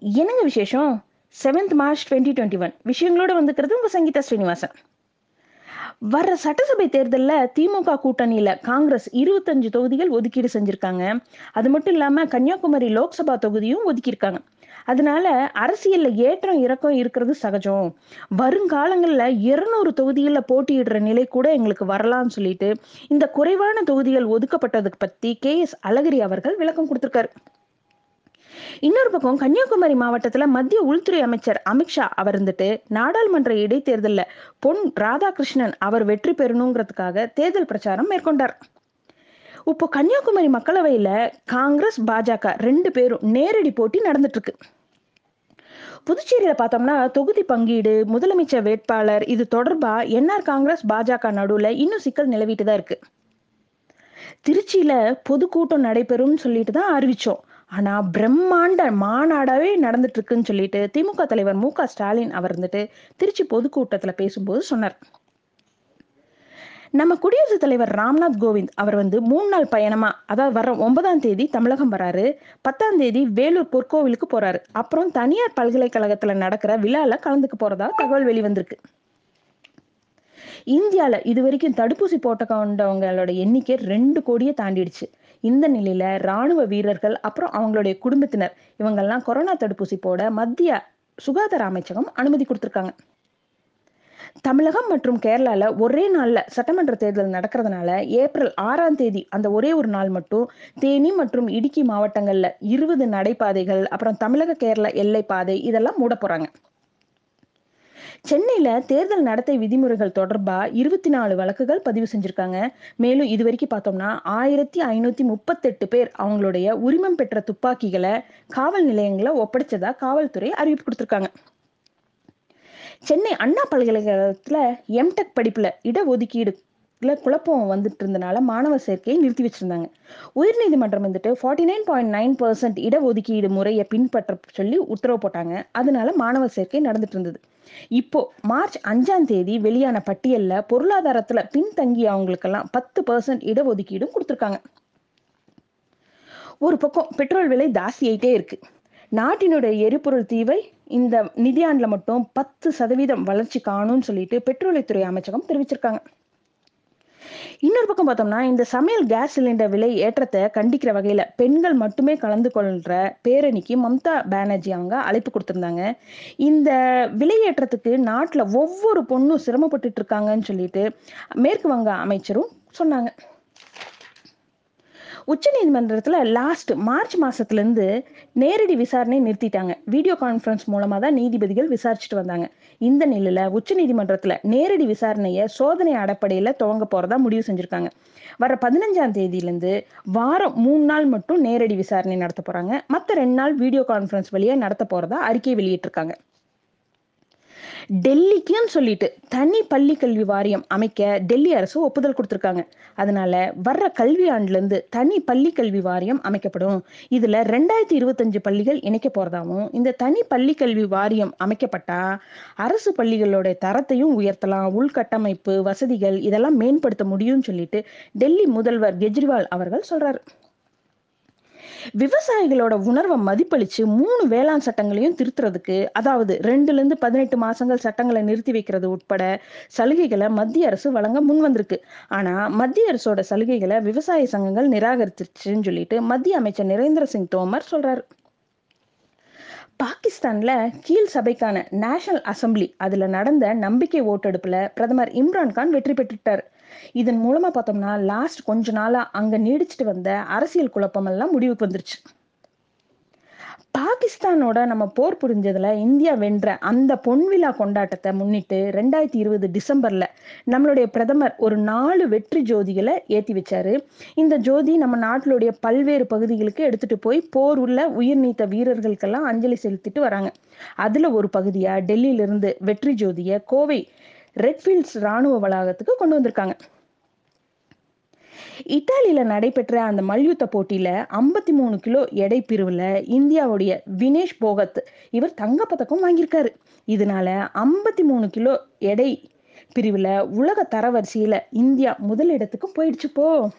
என்னங்க விசேஷம்? Seventh March twenty twenty one விஷயங்களோட வந்துக்கிறது உங்க சங்கீதா ஸ்ரீனிவாசன். வர்ற சட்டசபை தேர்தலில் திமுக கூட்டணியில காங்கிரஸ் இருபத்தஞ்சு தொகுதிகள் ஒதுக்கீடு செஞ்சுருக்காங்க. அது மட்டும் இல்லாம கன்னியாகுமரி லோக்சபா தொகுதியும் ஒதுக்கியிருக்காங்க. அதனால அரசியல்ல ஏற்றம் இறக்கம் இருக்கிறது சகஜம். வருங்காலங்கள்ல இருநூறு தொகுதிகள்ல போட்டியிடுற நிலை கூட எங்களுக்கு வரலாம்னு சொல்லிட்டு இந்த குறைவான தொகுதிகள் ஒதுக்கப்பட்டதுக்கு பத்தி கே எஸ் அழகிரி அவர்கள் விளக்கம் கொடுத்துருக்காரு. இன்னொரு பக்கம் கன்னியாகுமரி மாவட்டத்துல மத்திய உள்துறை அமைச்சர் அமித்ஷா அவர் இருந்துட்டு நாடாளுமன்ற இடைத்தேர்தல்ல பொன் ராதாகிருஷ்ணன் அவர் வெற்றி பெறணுங்கிறதுக்காக தேர்தல் பிரச்சாரம் மேற்கொண்டார். இப்போ கன்னியாகுமரி மக்களவையில காங்கிரஸ் பாஜக ரெண்டு பேரும் நேரடி போட்டி நடந்துட்டு இருக்கு புதுச்சேரியில பார்த்தோம்னா தொகுதி பங்கீடு முதலமைச்சர் வேட்பாளர் இது தொடர்பா என்ஆர் காங்கிரஸ் பாஜக நடுவுல இன்னும் சிக்கல் நிலவிட்டு தான் இருக்கு. திருச்சியில பொதுக்கூட்டம் நடைபெறும் சொல்லிட்டு தான் அறிவிச்சோம். ஆனா பிரம்மாண்ட மாநாடாவே நடந்துட்டு இருக்குன்னு சொல்லிட்டு திமுக தலைவர் மு க ஸ்டாலின் அவர் இருந்துட்டு திருச்சி பொதுக்கூட்டத்துல பேசும்போது சொன்னார். நம்ம குடியரசுத் தலைவர் ராம்நாத் கோவிந்த் அவர் வந்து மூணு நாள் பயணமா அதாவது வர ஒன்பதாம் தேதி தமிழகம் வராரு பத்தாம் தேதி வேலூர் பொற்கோவிலுக்கு போறாரு. அப்புறம் தனியார் பல்கலைக்கழகத்துல நடக்கிற விழால கலந்துக்க போறதா தகவல் வெளிவந்திருக்கு இந்தியால இது வரைக்கும் தடுப்பூசி போட்ட கொண்டவங்களோட எண்ணிக்கை ரெண்டு கோடியை தாண்டிடுச்சு. இந்த நிலையில ராணுவ வீரர்கள் அப்புறம் அவங்களுடைய குடும்பத்தினர் இவங்கெல்லாம் கொரோனா தடுப்பூசி போட மத்திய சுகாதார அமைச்சகம் அனுமதி கொடுத்திருக்காங்க. தமிழகம் மற்றும் கேரளால ஒரே நாள்ல சட்டமன்ற தேர்தல் நடக்கிறதுனால ஏப்ரல் ஆறாம் தேதி அந்த ஒரே ஒரு நாள் மட்டும் தேனி மற்றும் இடுக்கி மாவட்டங்கள்ல இருபது நடைபாதைகள் அப்புறம் தமிழக கேரள எல்லை பாதை இதெல்லாம் மூட போறாங்க. சென்னையில தேர்தல் நடத்தை விதிமுறைகள் தொடர்பா இருபத்தி நாலு வழக்குகள் பதிவு செஞ்சிருக்காங்க. மேலும் இது வரைக்கும் பார்த்தோம்னா ஆயிரத்தி ஐநூத்தி முப்பத்தெட்டு பேர் அவங்களுடைய உரிமம் பெற்ற துப்பாக்கிகளை காவல் நிலையங்களை ஒப்படைச்சதா காவல்துறை அறிவிப்பு கொடுத்திருக்காங்க. சென்னை அண்ணா பல்கலைக்கழகத்துல எம்டெக் படிப்புல இடஒதுக்கீடு குழப்பம் வந்துட்டு இருந்தனால மாணவர் சேர்க்கையை நிறுத்தி வச்சிருந்தாங்க. உயர்நீதிமன்றம் வந்துட்டு forty nine point nine percent இடஒதுக்கீடு முறையை பின்பற்ற சொல்லி உத்தரவு போட்டாங்க. அதனால மாணவர் சேர்க்கை நடந்துட்டு இருந்தது இப்போ மார்ச் அஞ்சாம் தேதி வெளியான பட்டியல்ல பொருளாதாரத்துல பின்தங்கி அவங்களுக்கெல்லாம் பத்து பர்சன்ட் இடஒதுக்கீடும் கொடுத்துருக்காங்க. ஒரு பக்கம் பெட்ரோல் விலை ஜாஸ்தியாயிட்டே இருக்கு. நாட்டினுடைய எரிபொருள் தீவை இந்த நிதியாண்டுல மட்டும் பத்து சதவீதம் வளர்ச்சி காணும்னு சொல்லிட்டு பெட்ரோலியத்துறை அமைச்சகம் தெரிவிச்சிருக்காங்க. இன்னொரு பக்கம் பார்த்தோம்னா இந்த சமையல் கேஸ் சிலிண்டர் விலை ஏற்றத்தை கண்டிக்கிற வகையில பெண்கள் மட்டுமே கலந்து கொள்ற பேரணிக்கு மம்தா பானர்ஜி அவங்க அழைப்பு கொடுத்திருந்தாங்க. இந்த விலை ஏற்றத்துக்கு நாட்டுல ஒவ்வொரு பொண்ணும் சிரமப்பட்டுட்டு இருக்காங்கன்னு சொல்லிட்டு மேற்கு வங்க அமைச்சரும் சொன்னாங்க. உச்ச நீதிமன்றத்தில் லாஸ்ட் மார்ச் மாசத்துலேருந்து நேரடி விசாரணை நிறுத்திட்டாங்க. வீடியோ கான்ஃபரன்ஸ் மூலமாக தான் நீதிபதிகள் விசாரிச்சுட்டு வந்தாங்க. இந்த நிலையில் உச்ச நீதிமன்றத்தில் நேரடி விசாரணையை சோதனை அடிப்படையில் துவங்க போகிறதா முடிவு செஞ்சுருக்காங்க. வர பதினஞ்சாம் தேதியிலேருந்து வாரம் மூணு நாள் மட்டும் நேரடி விசாரணை நடத்த போகிறாங்க மற்ற ரெண்டு நாள் வீடியோ கான்ஃபரன்ஸ் வழியாக நடத்த போகிறதா அறிக்கை வெளியிட்டிருக்காங்க. டெல்லிக்குன்னு சொல்லிட்டு தனி பள்ளி கல்வி வாரியம் அமைக்க டெல்லி அரசு ஒப்புதல் கொடுத்திருக்காங்க. அதனால வர்ற கல்வி ஆண்டுல இருந்து தனி பள்ளி கல்வி வாரியம் அமைக்கப்படும். இதுல ரெண்டாயிரத்தி இருபத்தஞ்சு பள்ளிகள் இணைக்க போறதாவும் இந்த தனி பள்ளி கல்வி வாரியம் அமைக்கப்பட்டா அரசு பள்ளிகளோட தரத்தையும் உயர்த்தலாம் உள்கட்டமைப்பு வசதிகள் இதெல்லாம் மேம்படுத்த முடியும்னு சொல்லிட்டு டெல்லி முதல்வர் கெஜ்ரிவால் அவர்கள் சொல்றாரு. விவசாயிகளோட உணர்வை மதிப்பளிச்சு மூணு வேளாண் சட்டங்களையும் திருத்துறதுக்கு அதாவது ரெண்டுல இருந்து பதினெட்டு மாசங்கள் சட்டங்களை நிறுத்தி வைக்கிறது உட்பட சலுகைகளை மத்திய அரசு வழங்க முன் வந்திருக்கு ஆனா மத்திய அரசோட சலுகைகளை விவசாய சங்கங்கள் நிராகரிச்சிருச்சுன்னு சொல்லிட்டு மத்திய அமைச்சர் நரேந்திர சிங் தோமர் சொல்றாரு. பாகிஸ்தான்ல கீழ் சபைக்கான நேஷனல் அசம்பிளி அதுல நடந்த நம்பிக்கை ஓட்டெடுப்புல பிரதமர் இம்ரான்கான் வெற்றி பெற்றுட்டார். இதன் மூலமா பார்த்தோம்னா லாஸ்ட் கொஞ்ச நாளா அங்க நீடிச்சிட்டு வந்த அரசியல் குழப்பம் எல்லாம் முடிவுக்கு வந்துருச்சு. பாகிஸ்தானோட நம்ம போர் புரிஞ்சதுல இந்தியா வென்ற அந்த பொன்விழா கொண்டாட்டத்தை முன்னிட்டு ரெண்டாயிரத்தி இருபது டிசம்பர்ல நம்மளுடைய பிரதமர் ஒரு நாலு வெற்றி ஜோதிகளை ஏத்தி வச்சாரு. இந்த ஜோதி நம்ம நாட்டிலுடைய பல்வேறு பகுதிகளுக்கு எடுத்துட்டு போய் போர் உள்ள உயிர் நீத்த வீரர்களுக்கெல்லாம் அஞ்சலி செலுத்திட்டு வராங்க. அதுல ஒரு பகுதியா டெல்லியில இருந்து வெற்றி ஜோதிய கோவை ரெட்ஃபீல்ட்ஸ் ராணுவ வளாகத்துக்கு கொண்டு வந்திருக்காங்க. இத்தாலியில நடைபெற்ற அந்த மல்யுத்த போட்டியில ஐம்பத்தி மூணு கிலோ எடை பிரிவுல இந்தியாவுடைய வினேஷ் போகத் இவர் தங்கப்பதக்கம் வாங்கியிருக்காரு. இதனால ஐம்பத்தி மூணு கிலோ எடை பிரிவுல உலக தரவரிசையில இந்தியா முதலிடத்துக்கு போயிடுச்சு போ.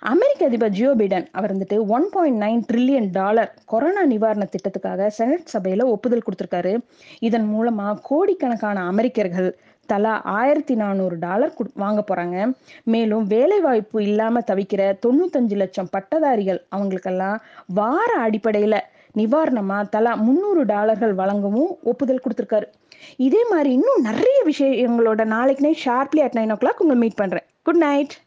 அமெரிக்க அதிபர் ஜியோ பைடன் அவர் வந்துட்டு one point nine trillion dollar corona நிவாரண திட்டத்துக்காக செனட் சபையில ஒப்புதல் கொடுத்துருக்காரு. இதன் மூலமா கோடிக்கணக்கான அமெரிக்கர்கள் தலா ஆயிரத்தி நானூறு டாலர் வாங்க போறாங்க. மேலும் வேலை வாய்ப்பு இல்லாம தவிக்கிற தொண்ணூத்தஞ்சு லட்சம் பட்டதாரிகள் அவங்களுக்கெல்லாம் வார அடிப்படையில நிவாரணமா தலா முந்நூறு டாலர்கள் வழங்கவும் ஒப்புதல் கொடுத்துருக்காரு. இதே மாதிரி இன்னும் நிறைய விஷயங்களோட நாளைக்கு night sharply at nine o'clock உங்களை மீட் பண்றேன். Good night.